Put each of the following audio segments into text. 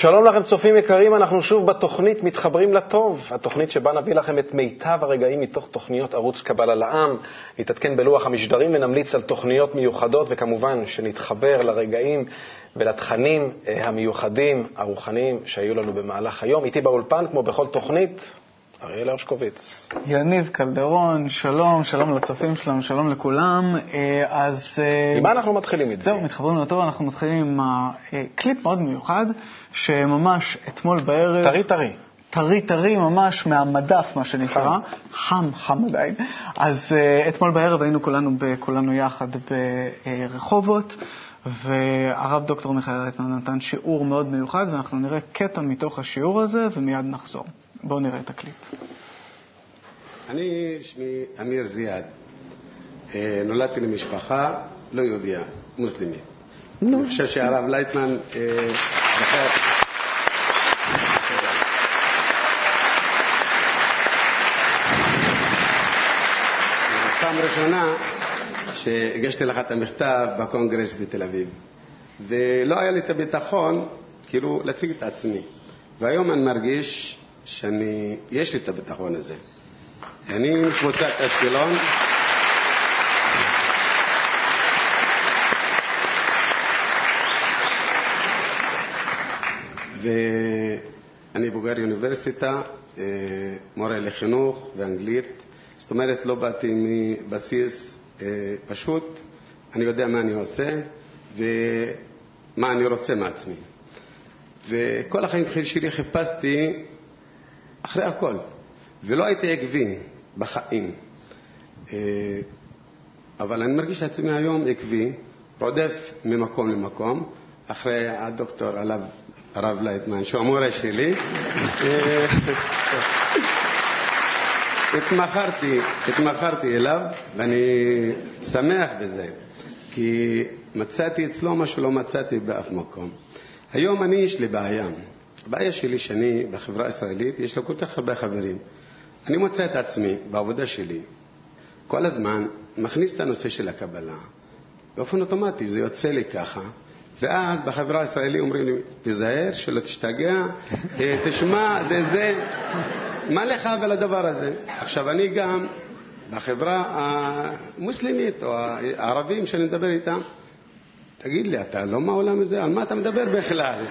שלום לכם, צופים יקרים, אנחנו שוב בתוכנית מתחברים לטוב, התוכנית שבה נביא לכם את מיטב הרגעים מתוך תוכניות ערוץ קבלה לעם, נתעדכן בלוח המשדרים ונמליץ על תוכניות מיוחדות, וכמובן שנתחבר לרגעים ולתכנים אה, המיוחדים, הרוחניים, שהיו לנו במהלך היום. איתי באולפן, כמו בכל תוכנית, אריאל הרשקוביץ. יניב קלדרון, שלום, שלום לצופים שלנו, שלום לכולם. אה, אז... אה, עם מה אנחנו מתחילים את זה? זהו, מתחברים לטוב, אנחנו מתחילים עם קליפ מאוד מיוחד, שממש אתמול בערב... טרי טרי. טרי טרי ממש מהמדף, מה שנקרא, חם, חם עדיין. אז אתמול בערב היינו כולנו, כולנו יחד ברחובות, והרב דוקטור מיכאל רטמן נתן שיעור מאוד מיוחד, ואנחנו נראה קטע מתוך השיעור הזה ומיד נחזור. בואו נראה את הקליפ. אני, שמי אמיר זיאד. אה, נולדתי למשפחה לא יהודייה, מוסלמית. אני חושב שהרב לייטמן אה. פעם ראשונה שהגשתי לך את המכתב בקונגרס בתל אביב, ולא היה לי את הביטחון, כאילו, להציג את עצמי. והיום אני מרגיש שאני, יש לי את הביטחון הזה. אני מקבוצת אשקלון. ואני בוגר אוניברסיטה, אה, מורה לחינוך ואנגלית. זאת אומרת, לא באתי מבסיס אה, פשוט, אני יודע מה אני עושה ומה אני רוצה מעצמי. וכל החיים שלי חיפשתי אחרי הכל, ולא הייתי עקבי בחיים. אה, אבל אני מרגיש עצמי היום עקבי, רודף ממקום למקום, אחרי הדוקטור עליו, הרב לייטמן, שהוא המורה שלי. אה, התמכרתי, התמכרתי אליו, ואני שמח בזה, כי מצאתי אצלו מה שלא מצאתי באף מקום. היום אני, יש לי בעיה. הבעיה שלי שאני בחברה הישראלית, יש לי כל כך הרבה חברים. אני מוצא את עצמי בעבודה שלי, כל הזמן מכניס את הנושא של הקבלה. באופן אוטומטי, זה יוצא לי ככה. ואז בחברה הישראלית אומרים לי, תיזהר, שלא תשתגע, אה, תשמע, זה זה. מה לך ולדבר הזה? עכשיו, אני גם בחברה המוסלמית או הערבים שאני מדבר איתם, תגיד לי, אתה לא מהעולם הזה? על מה אתה מדבר בכלל?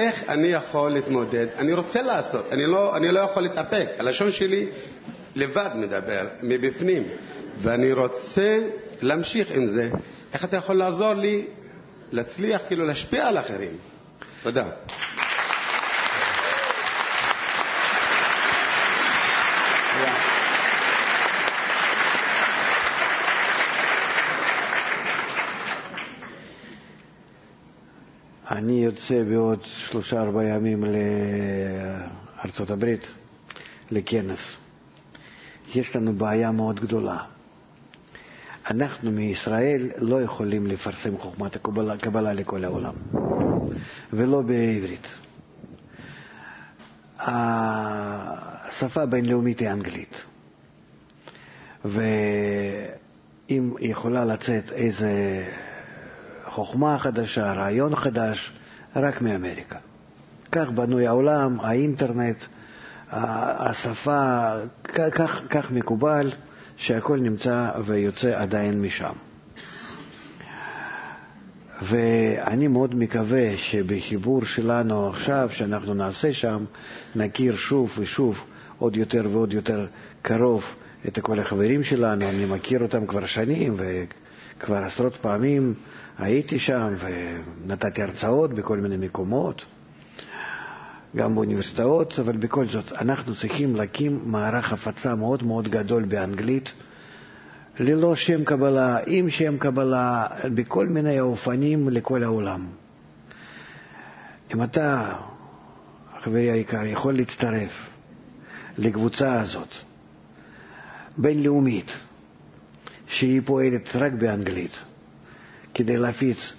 איך אני יכול להתמודד? אני רוצה לעשות, אני לא, אני לא יכול להתאפק. הלשון שלי לבד מדבר, מבפנים, ואני רוצה להמשיך עם זה. איך אתה יכול לעזור לי להצליח, כאילו להשפיע על אחרים? תודה. אני יוצא בעוד שלושה-ארבעה ימים לארצות הברית, לכנס. יש לנו בעיה מאוד גדולה. אנחנו מישראל לא יכולים לפרסם חוכמת הקבלה, הקבלה לכל העולם, ולא בעברית. השפה הבינלאומית היא אנגלית, ואם יכולה לצאת איזה חוכמה חדשה, רעיון חדש, רק מאמריקה. כך בנוי העולם, האינטרנט, השפה, כך, כך מקובל שהכל נמצא ויוצא עדיין משם. ואני מאוד מקווה שבחיבור שלנו עכשיו, שאנחנו נעשה שם, נכיר שוב ושוב עוד יותר ועוד יותר קרוב את כל החברים שלנו. אני מכיר אותם כבר שנים וכבר עשרות פעמים הייתי שם ונתתי הרצאות בכל מיני מקומות, גם באוניברסיטאות, אבל בכל זאת, אנחנו צריכים להקים מערך הפצה מאוד מאוד גדול באנגלית, ללא שם קבלה, עם שם קבלה, בכל מיני אופנים לכל העולם. אם אתה, חברי היקר, יכול להצטרף לקבוצה הזאת, בינלאומית, שהיא פועלת רק באנגלית, כדי להפיץ.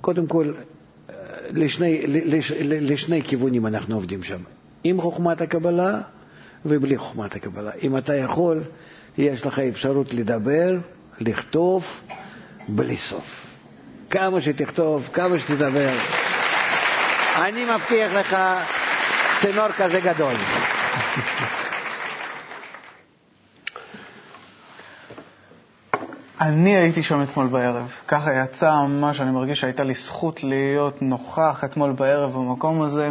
קודם כל, לשני, לש, לשני כיוונים אנחנו עובדים שם, עם חוכמת הקבלה ובלי חוכמת הקבלה. אם אתה יכול, יש לך אפשרות לדבר, לכתוב, בלי סוף. כמה שתכתוב, כמה שתדבר, אני מבטיח לך צינור כזה גדול. אני הייתי שם אתמול בערב. ככה יצא ממש, אני מרגיש שהייתה לי זכות להיות נוכח אתמול בערב במקום הזה,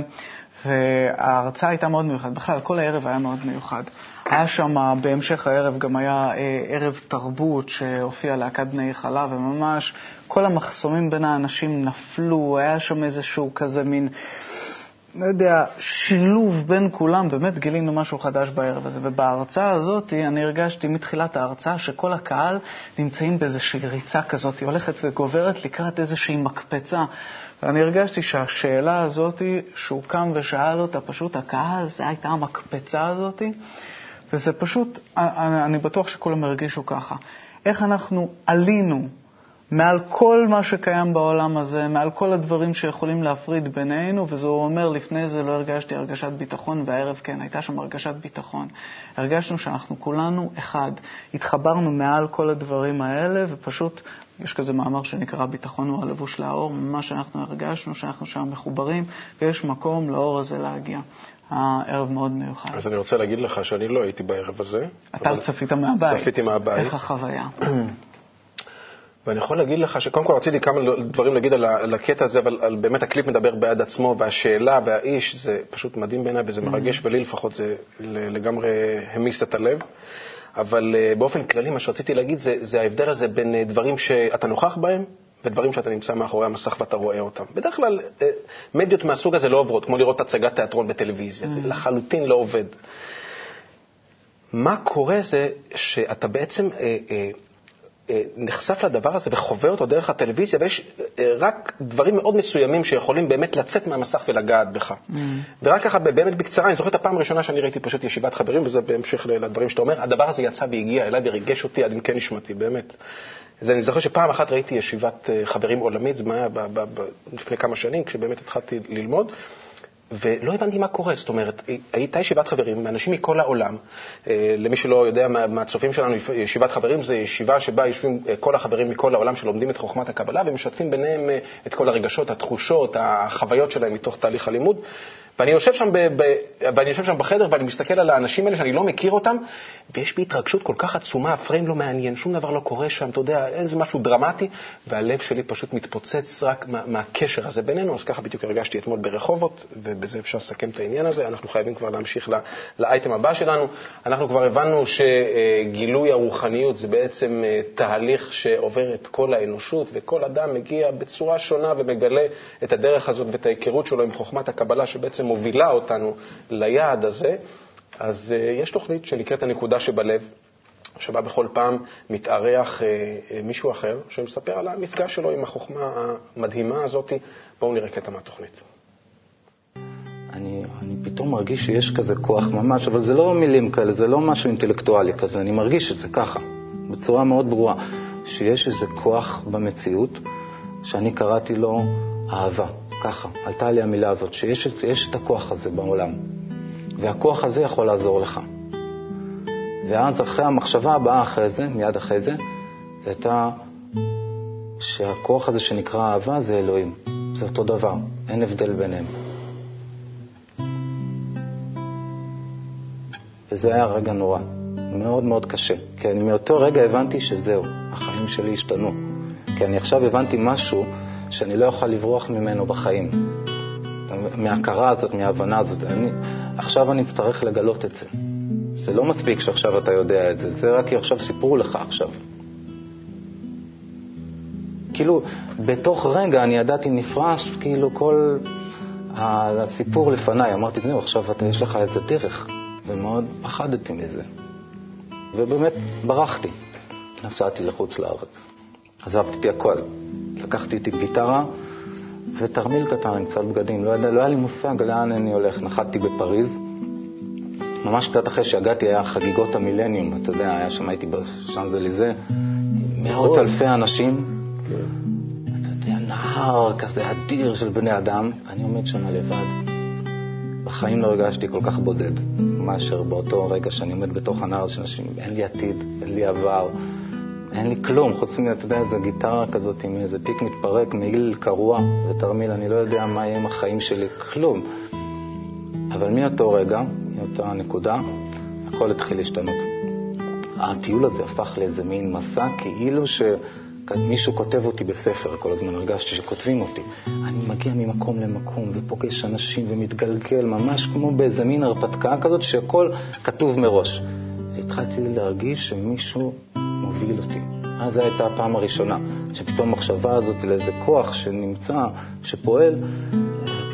וההרצאה הייתה מאוד מיוחדת. בכלל, כל הערב היה מאוד מיוחד. היה שם, בהמשך הערב גם היה אה, ערב תרבות שהופיע להקת בני חלב, וממש כל המחסומים בין האנשים נפלו, היה שם איזשהו כזה מין... לא יודע, שילוב בין כולם, באמת גילינו משהו חדש בערב הזה. ובהרצאה הזאת אני הרגשתי מתחילת ההרצאה שכל הקהל נמצאים באיזושהי ריצה כזאת, היא הולכת וגוברת לקראת איזושהי מקפצה. ואני הרגשתי שהשאלה הזאת, שהוא קם ושאל אותה, פשוט הקהל, זה הייתה המקפצה הזאת, וזה פשוט, אני בטוח שכולם הרגישו ככה. איך אנחנו עלינו מעל כל מה שקיים בעולם הזה, מעל כל הדברים שיכולים להפריד בינינו, וזה הוא אומר, לפני זה לא הרגשתי הרגשת ביטחון, והערב כן, הייתה שם הרגשת ביטחון. הרגשנו שאנחנו כולנו אחד. התחברנו מעל כל הדברים האלה, ופשוט, יש כזה מאמר שנקרא ביטחון הוא הלבוש לאור, ממש אנחנו הרגשנו שאנחנו שם מחוברים, ויש מקום לאור הזה להגיע. הערב מאוד מיוחד. אז אני רוצה להגיד לך שאני לא הייתי בערב הזה. אתה צפית מהבית. צפיתי מהבית. איך החוויה? ואני יכול להגיד לך שקודם כל רציתי כמה דברים להגיד על, על הקטע הזה, אבל על, באמת הקליפ מדבר בעד עצמו, והשאלה והאיש, זה פשוט מדהים בעיניי וזה מרגש, ולי לפחות זה לגמרי המיס את הלב. אבל uh, באופן כללי, מה שרציתי להגיד זה, זה ההבדל הזה בין uh, דברים שאתה נוכח בהם ודברים שאתה נמצא מאחורי המסך ואתה רואה אותם. בדרך כלל, uh, מדיות מהסוג הזה לא עוברות, כמו לראות הצגת תיאטרון בטלוויזיה, mm-hmm. זה לחלוטין לא עובד. מה קורה זה שאתה בעצם... Uh, אה, נחשף לדבר הזה וחווה אותו דרך הטלוויזיה, ויש אה, רק דברים מאוד מסוימים שיכולים באמת לצאת מהמסך ולגעת בך. Mm. ורק ככה, באמת בקצרה, אני זוכר את הפעם הראשונה שאני ראיתי פשוט ישיבת חברים, וזה בהמשך לדברים שאתה אומר, הדבר הזה יצא והגיע אליי וריגש אותי עד עמקי נשמתי, באמת. אז אני זוכר שפעם אחת ראיתי ישיבת אה, חברים עולמית, זה היה לפני כמה שנים, כשבאמת התחלתי ללמוד. ולא הבנתי מה קורה. זאת אומרת, הייתה ישיבת חברים, אנשים מכל העולם. אה, למי שלא יודע מהצופים שלנו, ישיבת חברים זה ישיבה שבה יושבים אה, כל החברים מכל העולם שלומדים את חוכמת הקבלה ומשתפים ביניהם אה, את כל הרגשות, התחושות, החוויות שלהם מתוך תהליך הלימוד. ואני יושב שם, ב, ב, ואני יושב שם בחדר ואני מסתכל על האנשים האלה שאני לא מכיר אותם, ויש בי התרגשות כל כך עצומה, הפריים לא מעניין, שום דבר לא קורה שם, אתה יודע, איזה משהו דרמטי, והלב שלי פשוט מתפוצץ רק מה, מהקשר הזה בינינו, אז ככה בדיוק הרגשתי אתמול ברחובות, ובזה אפשר לסכם את העניין הזה. אנחנו חייבים כבר להמשיך לאייטם הבא שלנו. אנחנו כבר הבנו שגילוי הרוחניות זה בעצם אה, תהליך שעובר את כל האנושות, וכל אדם מגיע בצורה שונה ומגלה את הדרך הזאת ואת ההיכרות שלו עם חוכמת הקבלה, שבעצם מובילה אותנו ליעד הזה, אז uh, יש תוכנית שנקראת הנקודה שבלב, שבה בכל פעם מתארח uh, uh, מישהו אחר שמספר על המפגש שלו עם החוכמה המדהימה הזאת. בואו נראה קטע מהתוכנית. אני, אני פתאום מרגיש שיש כזה כוח ממש, אבל זה לא מילים כאלה, זה לא משהו אינטלקטואלי כזה, אני מרגיש את זה ככה, בצורה מאוד ברורה, שיש איזה כוח במציאות שאני קראתי לו אהבה. ככה, עלתה לי המילה הזאת, שיש את הכוח הזה בעולם, והכוח הזה יכול לעזור לך. ואז אחרי המחשבה הבאה אחרי זה, מיד אחרי זה, זה הייתה שהכוח הזה שנקרא אהבה זה אלוהים. זה אותו דבר, אין הבדל ביניהם. וזה היה רגע נורא, מאוד מאוד קשה. כי אני מאותו רגע הבנתי שזהו, החיים שלי השתנו. כי אני עכשיו הבנתי משהו שאני לא אוכל לברוח ממנו בחיים. מההכרה הזאת, מההבנה הזאת. אני, עכשיו אני אצטרך לגלות את זה. זה לא מספיק שעכשיו אתה יודע את זה, זה רק כי עכשיו סיפרו לך עכשיו. כאילו, בתוך רגע אני ידעתי נפרש, כאילו כל הסיפור לפניי. אמרתי, זהו, עכשיו אתה, יש לך איזה דרך, ומאוד פחדתי מזה. ובאמת ברחתי. נסעתי לחוץ לארץ. עזבתי הכל. לקחתי איתי גיטרה ותרמיל קטן עם קצת בגדים. לא, לא היה לי מושג לאן אני הולך. נחתתי בפריז. ממש קצת אחרי שהגעתי היה חגיגות המילניום, אתה יודע, היה שם, הייתי בשאנזליזה, מאות אלפי אנשים. אתה יודע, נהר כזה אדיר של בני אדם, אני עומד שם לבד. בחיים לא הרגשתי כל כך בודד מאשר באותו רגע שאני עומד בתוך הנהר של אנשים. אין לי עתיד, אין לי עבר. אין לי כלום, חוץ מ, אתה יודע, איזו גיטרה כזאת עם איזה תיק מתפרק, מעיל קרוע ותרמיל, אני לא יודע מה יהיה עם החיים שלי, כלום. אבל מאותו רגע, מאותה נקודה, הכל התחיל להשתנות. הטיול הזה הפך לאיזה מין מסע, כאילו שמישהו כותב אותי בספר, כל הזמן הרגשתי שכותבים אותי. אני מגיע ממקום למקום ופוגש אנשים ומתגלגל, ממש כמו באיזה מין הרפתקה כזאת, שהכל כתוב מראש. התחלתי להרגיש שמישהו מוביל אותי. אז זו הייתה הפעם הראשונה, שפתאום המחשבה הזאת לאיזה כוח שנמצא, שפועל,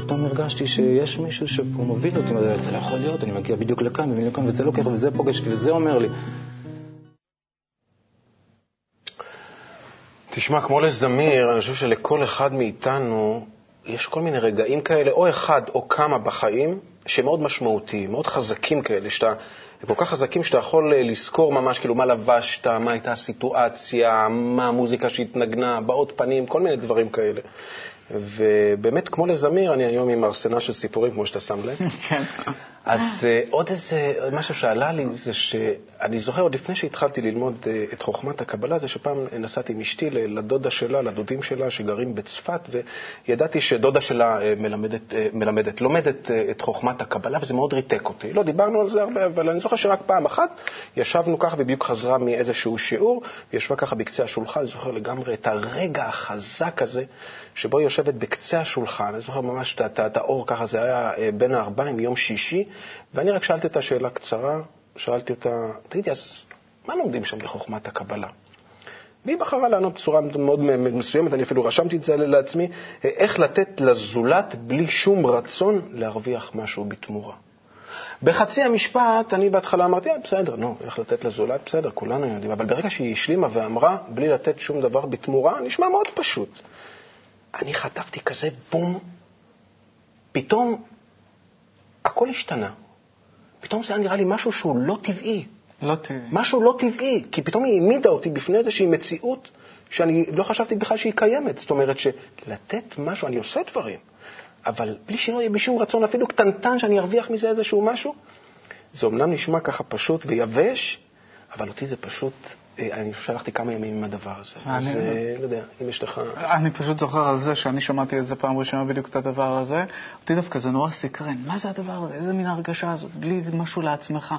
פתאום הרגשתי שיש מישהו שפה מוביל אותי, זה לא יכול להיות, אני מגיע בדיוק לכאן ובדיוק לכאן, וזה לוקח, וזה פוגש אותי, וזה אומר לי. תשמע, כמו לזמיר, אני חושב שלכל אחד מאיתנו יש כל מיני רגעים כאלה, או אחד או כמה בחיים, שהם מאוד משמעותיים, מאוד חזקים כאלה, שאתה, הם כל כך חזקים שאתה יכול אה, לזכור ממש כאילו מה לבשת, מה הייתה הסיטואציה, מה המוזיקה שהתנגנה, בעות פנים, כל מיני דברים כאלה. ובאמת, כמו לזמיר, אני היום עם ארסנל של סיפורים, כמו שאתה שם לב. אז uh, עוד איזה משהו שעלה לי, זה שאני זוכר עוד לפני שהתחלתי ללמוד uh, את חוכמת הקבלה, זה שפעם נסעתי עם אשתי לדודה שלה, לדודים שלה, שגרים בצפת, וידעתי שדודה שלה uh, מלמדת, מלמדת, לומדת את חוכמת הקבלה, וזה מאוד ריתק אותי. לא דיברנו על זה הרבה, אבל אני זוכר שרק פעם אחת ישבנו ככה, ובדיוק חזרה מאיזשהו שיעור, וישבה ככה בקצה השולחן, אני זוכר לגמרי את הרגע החזק הזה, שבו היא יושבת בקצה השולחן, אני זוכר ממש את האור ככה, זה היה בין הארבעים, יום שישי, ואני רק שאלתי אותה שאלה קצרה, שאלתי אותה, תגידי, אז מה לומדים שם בחוכמת הקבלה? והיא בחרה לענות בצורה מאוד מסוימת, אני אפילו רשמתי את זה לעצמי, איך לתת לזולת בלי שום רצון להרוויח משהו בתמורה. בחצי המשפט, אני בהתחלה אמרתי, אה, בסדר, נו, איך לתת לזולת, בסדר, כולנו יודעים, אבל ברגע שהיא השלימה ואמרה, בלי לתת שום דבר בתמורה, נשמע מאוד פשוט. אני חטפתי כזה בום, פתאום הכל השתנה. פתאום זה היה נראה לי משהו שהוא לא טבעי. לא טבעי. משהו לא טבעי, כי פתאום היא העמידה אותי בפני איזושהי מציאות שאני לא חשבתי בכלל שהיא קיימת. זאת אומרת שלתת משהו, אני עושה דברים, אבל בלי שלא יהיה בשום רצון אפילו קטנטן שאני ארוויח מזה איזשהו משהו, זה אומנם נשמע ככה פשוט ויבש, אבל אותי זה פשוט אני שלחתי כמה ימים עם הדבר הזה. אני אז אה, לא יודע, אם יש לך... אני פשוט זוכר על זה שאני שמעתי את זה פעם ראשונה בדיוק את הדבר הזה. אותי דווקא זה נורא סקרן. מה זה הדבר הזה? איזה מין הרגשה הזאת? בלי משהו לעצמך.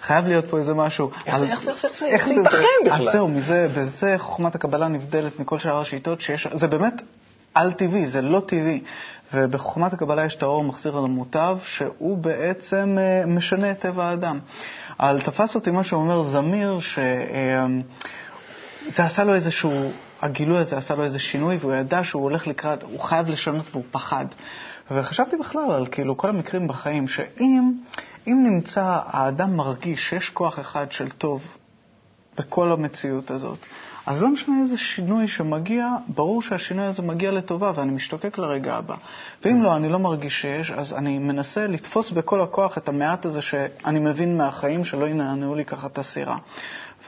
חייב להיות פה איזה משהו. איך זה, איך זה, איך זה, איך זה ייתכן בכלל? אז זהו, מזה, בזה חוכמת הקבלה נבדלת מכל שאר השיטות שיש, זה באמת על-טבעי, זה לא טבעי. ובחוכמת הקבלה יש את האור מחזיר על המוטב, שהוא בעצם אה, משנה את טבע האדם. אבל תפס אותי מה שאומר זמיר, שזה עשה לו איזשהו, הגילוי הזה עשה לו איזה שינוי, והוא ידע שהוא הולך לקראת, הוא חייב לשנות והוא פחד. וחשבתי בכלל על כאילו כל המקרים בחיים, שאם אם נמצא, האדם מרגיש שיש כוח אחד של טוב בכל המציאות הזאת, אז לא משנה איזה שינוי שמגיע, ברור שהשינוי הזה מגיע לטובה ואני משתוקק לרגע הבא. ואם לא, אני לא מרגיש שיש, אז אני מנסה לתפוס בכל הכוח את המעט הזה שאני מבין מהחיים, שלא ינענעו לי ככה את הסירה.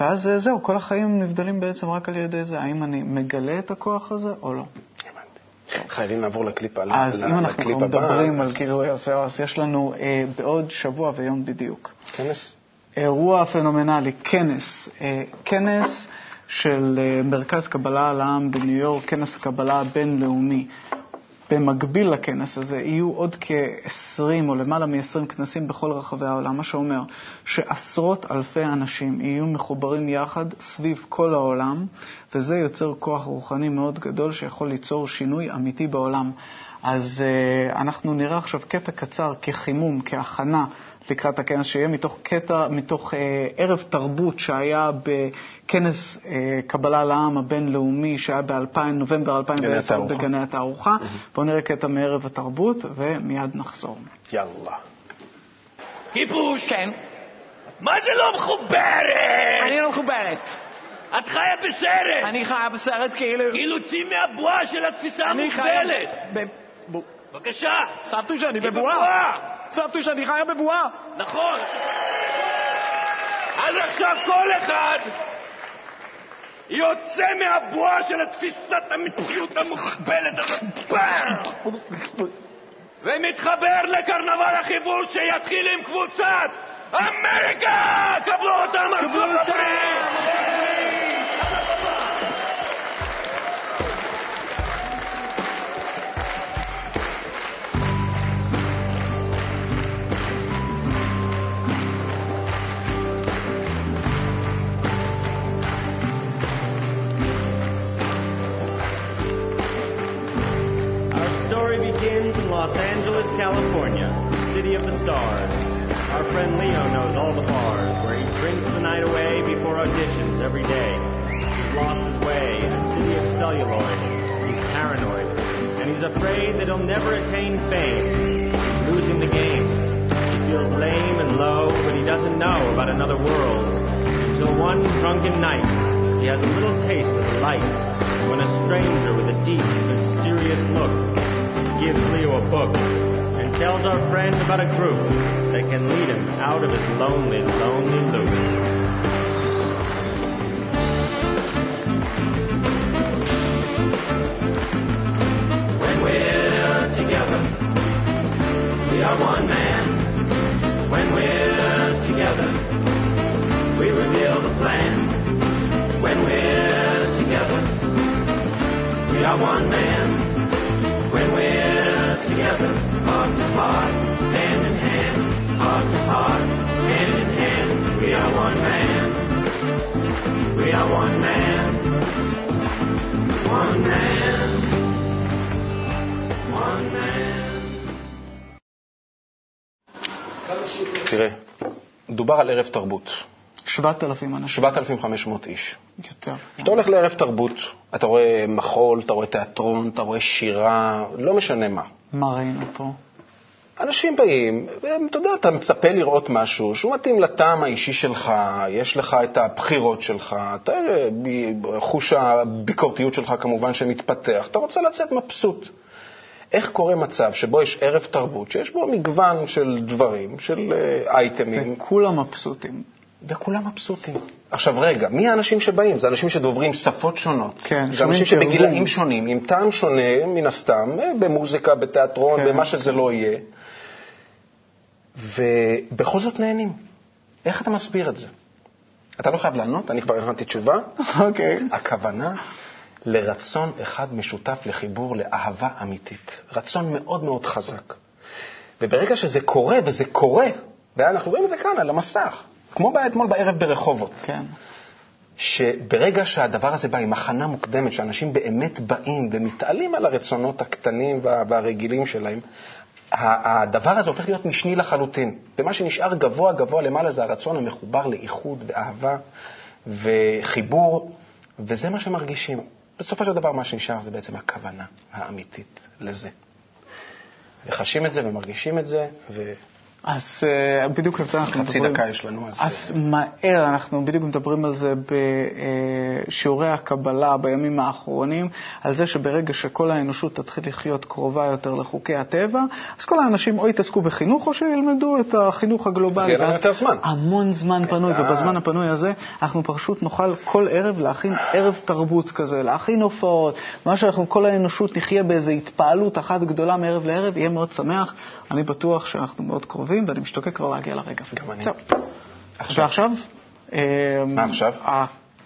ואז אה, זהו, כל החיים נבדלים בעצם רק על ידי זה, האם אני מגלה את הכוח הזה או לא. חייבים לעבור לקליפ הבא. אז אם אנחנו כבר מדברים על גילוי השיער, אז יש לנו אה, בעוד שבוע ויום בדיוק. כנס? אירוע פנומנלי, כנס. אה, כנס של אה, מרכז קבלה על העם בניו יורק, כנס הקבלה הבינלאומי. במקביל לכנס הזה יהיו עוד כ-20 או למעלה מ-20 כנסים בכל רחבי העולם, מה שאומר שעשרות אלפי אנשים יהיו מחוברים יחד סביב כל העולם, וזה יוצר כוח רוחני מאוד גדול שיכול ליצור שינוי אמיתי בעולם. אז uh, אנחנו נראה עכשיו קטע קצר כחימום, כהכנה לקראת הכנס, שיהיה מתוך קטע, מתוך אה, ערב תרבות שהיה בכנס אה, קבלה לעם הבינלאומי שהיה בנובמבר 2010 בגני התערוכה. Mm-hmm. בואו נראה קטע מערב התרבות ומיד נחזור. יאללה. כיבוש! כן. מה זה לא מחוברת? אני לא מחוברת. את חיה בסרט! אני חיה בסרט כאילו... כאילו צאי מהבועה של התפיסה המוגבלת! בבקשה! סבתו שאני בבועה! סבתו שאני חיה בבועה! נכון! אז עכשיו כל אחד יוצא מהבועה של התפיסת המציאות המוכבלת הזאת, ומתחבר לקרנבל החיבור שיתחיל עם קבוצת אמריקה! קבלו אותם ארצות הברית! Los Angeles, California, city of the stars. Our friend Leo knows all the bars where he drinks the night away before auditions every day. He's lost his way in a city of celluloid. He's paranoid, and he's afraid that he'll never attain fame. He's losing the game. He feels lame and low, but he doesn't know about another world. Until one drunken night, he has a little taste of the light when a stranger with a deep, mysterious look gives Leo a book and tells our friend about a group that can lead him out of his lonely, lonely loop. When we're together, we are one man. When we're together, we reveal the plan. When we're together, we are one man. תראה, דובר על ערב תרבות, 7,000 אנשים. 7,500 איש. יותר. כשאתה הולך לערב תרבות, אתה רואה מחול, אתה רואה תיאטרון, אתה רואה שירה, לא משנה מה. מה ראינו פה? אנשים באים, והם, אתה יודע, אתה מצפה לראות משהו שהוא מתאים לטעם האישי שלך, יש לך את הבחירות שלך, אתה, חוש הביקורתיות שלך כמובן שמתפתח, אתה רוצה לצאת מבסוט. איך קורה מצב שבו יש ערב תרבות, שיש בו מגוון של דברים, של אה, אייטמים, וכולם מבסוטים. וכולם מבסוטים. עכשיו רגע, מי האנשים שבאים? זה אנשים שדוברים שפות שונות. כן, זה אנשים. שבגילאים שונים, עם טעם שונה מן הסתם, אה, במוזיקה, בתיאטרון, כן, במה שזה לא יהיה, ובכל זאת נהנים. איך אתה מסביר את זה? אתה לא חייב לענות, אני כבר הכנתי תשובה. אוקיי. הכוונה לרצון אחד משותף לחיבור לאהבה אמיתית. רצון מאוד מאוד חזק. וברגע שזה קורה, וזה קורה, ואנחנו רואים את זה כאן על המסך, כמו אתמול בערב ברחובות, כן. שברגע שהדבר הזה בא עם הכנה מוקדמת, שאנשים באמת באים ומתעלים על הרצונות הקטנים וה- והרגילים שלהם, הדבר הזה הופך להיות משני לחלוטין. ומה שנשאר גבוה גבוה למעלה זה הרצון המחובר לאיחוד ואהבה וחיבור, וזה מה שמרגישים. בסופו של דבר מה שנשאר זה בעצם הכוונה האמיתית לזה. וחשים את זה ומרגישים את זה, אז אה, בדיוק על זה אנחנו מדברים. דקה יש לנו, אז... אז מהר, אנחנו בדיוק מדברים על זה בשיעורי הקבלה בימים האחרונים, על זה שברגע שכל האנושות תתחיל לחיות קרובה יותר לחוקי הטבע, אז כל האנשים או יתעסקו בחינוך או שילמדו את החינוך הגלובלי. אז יהיה יותר זמן. המון זמן פנוי, אה. ובזמן הפנוי הזה אנחנו פשוט נוכל כל ערב להכין ערב תרבות כזה, להכין הופעות, מה שאנחנו, כל האנושות נחיה באיזו התפעלות אחת גדולה מערב לערב, יהיה מאוד שמח. אני בטוח שאנחנו מאוד קרובים, ואני משתוקק כבר להגיע לרגע. גם אני. טוב. ועכשיו? מה עכשיו?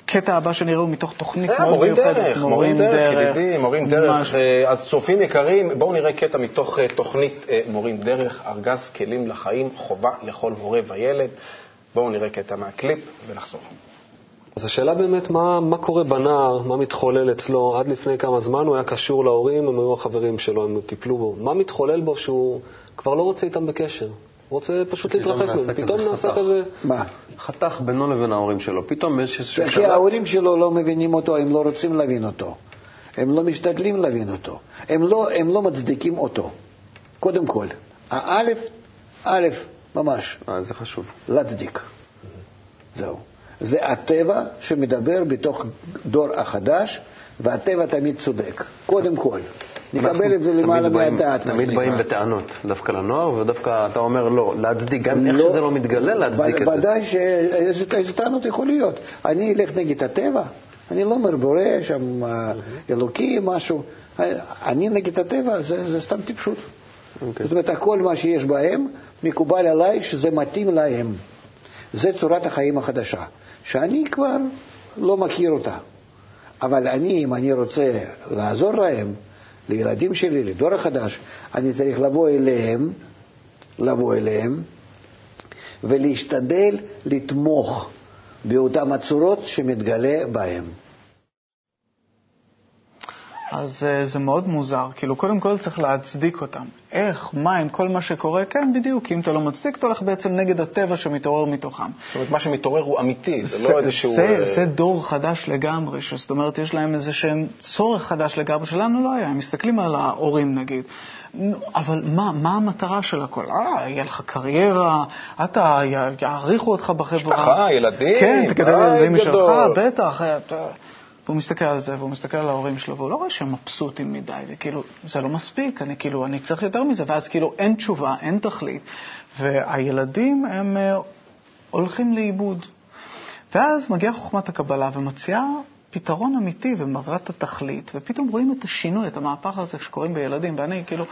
הקטע הבא שנראה הוא מתוך תוכנית מאוד מורים מיוחדת. דרך, מורים דרך, ידידי, מורים דרך. אה, אז צופים יקרים, בואו נראה קטע מתוך אה, תוכנית אה, מורים דרך, ארגז כלים לחיים, חובה לכל הורה וילד. בואו נראה קטע מהקליפ ונחזור. אז השאלה באמת, מה, מה קורה בנער, מה מתחולל אצלו? עד לפני כמה זמן הוא היה קשור להורים, הם היו החברים שלו, הם טיפלו בו. מה מתחולל בו שהוא כבר לא רוצה איתם בקשר? הוא רוצה פשוט להתרחק מהם. פתאום נעשה כזה... מה? חתך בינו לבין ההורים שלו. פתאום יש איזשהו כי שלב... ההורים שלו לא מבינים אותו, הם לא רוצים להבין אותו. הם לא משתדלים להבין אותו. הם לא, הם לא מצדיקים אותו. קודם כל, האלף, א', ממש, אה, זה חשוב. להצדיק. זהו. זה הטבע שמדבר בתוך דור החדש, והטבע תמיד צודק. קודם כל. נקבל את זה למעלה מהדעת. מה תמיד. באים בטענות, דווקא לנוער, ודווקא אתה אומר לא, להצדיק, גם איך לא. שזה לא מתגלה, להצדיק את זה. ודאי שאיזה טענות יכול להיות. אני אלך נגד הטבע? אני לא אומר בורא שם אה, אלוקי משהו. אני נגד הטבע, זה, זה סתם טיפשות. אוקיי. זאת אומרת, כל מה שיש בהם, מקובל עליי שזה מתאים להם. זה צורת החיים החדשה, שאני כבר לא מכיר אותה. אבל אני, אם אני רוצה לעזור להם, לילדים שלי, לדור החדש, אני צריך לבוא אליהם, לבוא אליהם, ולהשתדל לתמוך באותן הצורות שמתגלה בהם. אז uh, זה מאוד מוזר. כאילו, קודם כל צריך להצדיק אותם. איך, מה, עם כל מה שקורה? כן, בדיוק. אם אתה לא מצדיק, אתה הולך בעצם נגד הטבע שמתעורר מתוכם. זאת אומרת, מה שמתעורר הוא אמיתי, זה, זה לא איזשהו... זה, uh... זה דור חדש לגמרי, זאת אומרת, יש להם איזה שהם צורך חדש לגמרי, שלנו לא היה. הם מסתכלים על ההורים, נגיד. אבל מה, מה המטרה של הכל? אה, יהיה לך קריירה, אתה, יעריכו אותך בחברה. משפחה, ילדים, כן, תקדם ילדים משלך, בטח. אתה... והוא מסתכל על זה, והוא מסתכל על ההורים שלו, והוא לא רואה שהם מבסוטים מדי, וכאילו, זה לא מספיק, אני כאילו, אני צריך יותר מזה, ואז כאילו אין תשובה, אין תכלית, והילדים הם uh, הולכים לאיבוד. ואז מגיעה חוכמת הקבלה ומציעה פתרון אמיתי את התכלית, ופתאום רואים את השינוי, את המהפך הזה שקוראים בילדים, ואני כאילו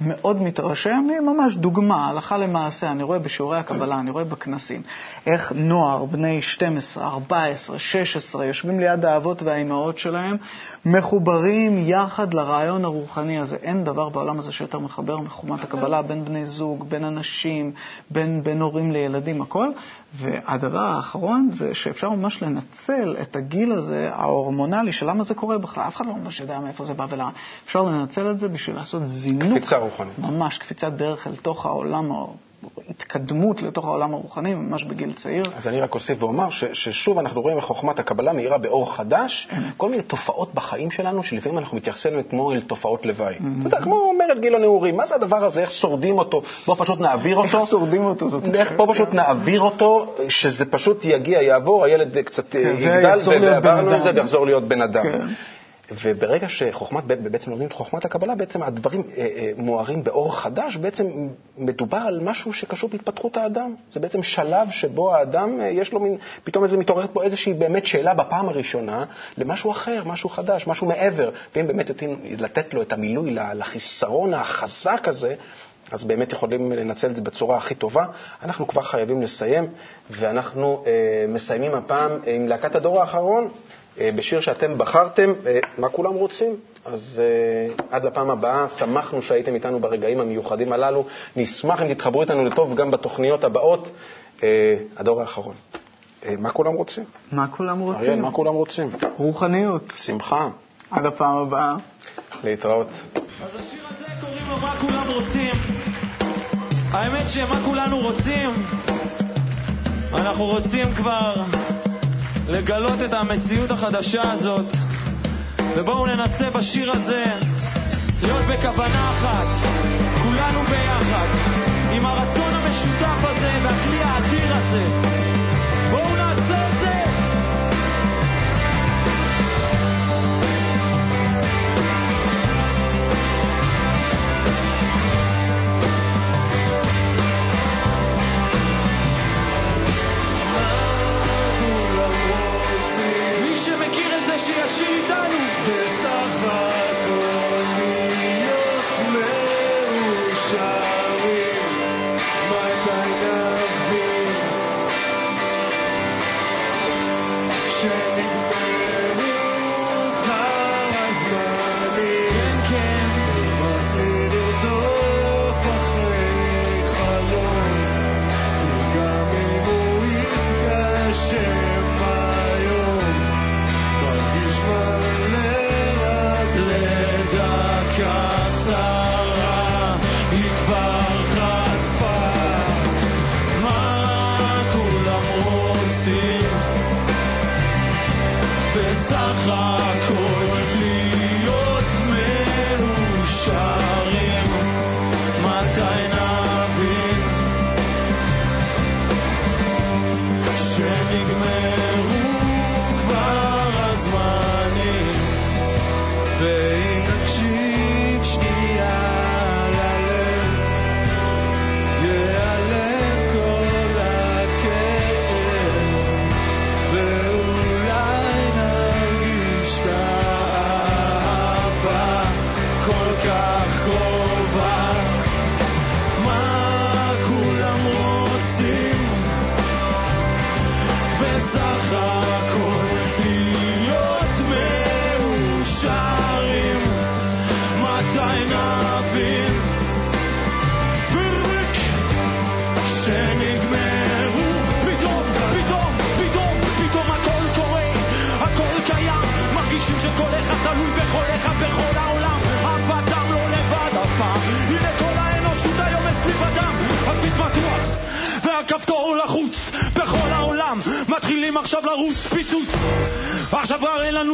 מאוד מתרשם, ממש דוגמה, הלכה למעשה, אני רואה בשיעורי הקבלה, אני רואה בכנסים, איך נוער, בני 12, 14, 16, יושבים ליד האבות והאימהות שלהם, מחוברים יחד לרעיון הרוחני הזה. אין דבר בעולם הזה שיותר מחבר מחומת הקבלה בין בני זוג, בין אנשים, בין, בין הורים לילדים, הכל. והדבר האחרון זה שאפשר ממש לנצל את הגיל הזה, ההורמונלי, של למה זה קורה בכלל. אף אחד לא ממש יודע מאיפה זה בא ולמה. אפשר לנצל את זה בשביל לעשות זינוק. קפיצה רוחנית. ממש קפיצת דרך אל תוך העולם התקדמות לתוך העולם הרוחני ממש בגיל צעיר. אז אני רק אוסיף ואומר ש, ששוב אנחנו רואים איך חוכמת הקבלה מאירה באור חדש, כל מיני תופעות בחיים שלנו שלפעמים אנחנו מתייחסים אליהן כמו אל תופעות לוואי. אתה יודע, כמו מרד גיל הנעורים, מה זה הדבר הזה, איך שורדים אותו? בוא פשוט נעביר אותו. איך שורדים אותו? זאת איך פה פשוט נעביר אותו, שזה פשוט יגיע, יעבור, הילד קצת יגדל, ועברנו את זה ויחזור להיות בן אדם. וברגע שחוכמת, בעצם לומדים את חוכמת הקבלה, בעצם הדברים אה, אה, מוארים באור חדש, בעצם מדובר על משהו שקשור בהתפתחות האדם. זה בעצם שלב שבו האדם, אה, יש לו מין, פתאום איזה מתעוררת פה איזושהי באמת שאלה בפעם הראשונה למשהו אחר, משהו חדש, משהו מעבר. ואם באמת יודעים לתת לו את המילוי לחיסרון החזק הזה, אז באמת יכולים לנצל את זה בצורה הכי טובה. אנחנו כבר חייבים לסיים, ואנחנו אה, מסיימים הפעם עם להקת הדור האחרון. אה, בשיר שאתם בחרתם, אה, מה כולם רוצים? אז uh, עד לפעם הבאה, שמחנו שהייתם איתנו ברגעים המיוחדים הללו. נשמח אם תתחברו איתנו לטוב גם בתוכניות הבאות. Uh, הדור האחרון. Uh, מה כולם רוצים? מה כולם רוצים? אריאל, מה כולם רוצים? רוחניות. שמחה. עד הפעם הבאה. להתראות. אז השיר הזה קוראים לו מה כולם רוצים. האמת שמה כולנו רוצים, אנחנו רוצים כבר לגלות את המציאות החדשה הזאת. ובואו ננסה בשיר הזה להיות בכוונה אחת, כולנו ביחד, עם הרצון המשותף הזה והכלי האדיר הזה.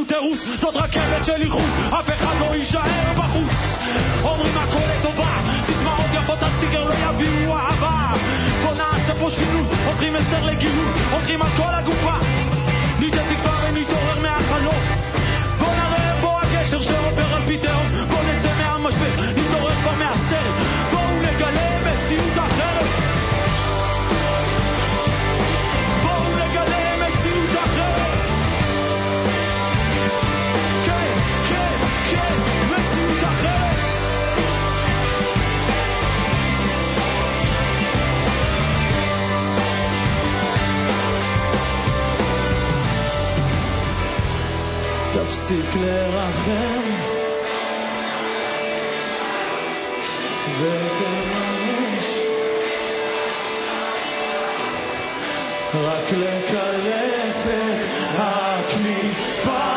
תירוץ זאת רכבת של איחוד אף אחד לא יישאר בחוץ אומרים הכל לטובה סיסמאות יפות על סטיגר לא יביאו אהבה בוא נעשה פה שינוי הופכים הסדר לגילוי הולכים על כל הגופה ניתן תקווה ונתעורר מהחלום בוא נראה איפה הגשר שעובר על פי תהום תפסיק לרחם. ותממש. רק לקלף את הקליפה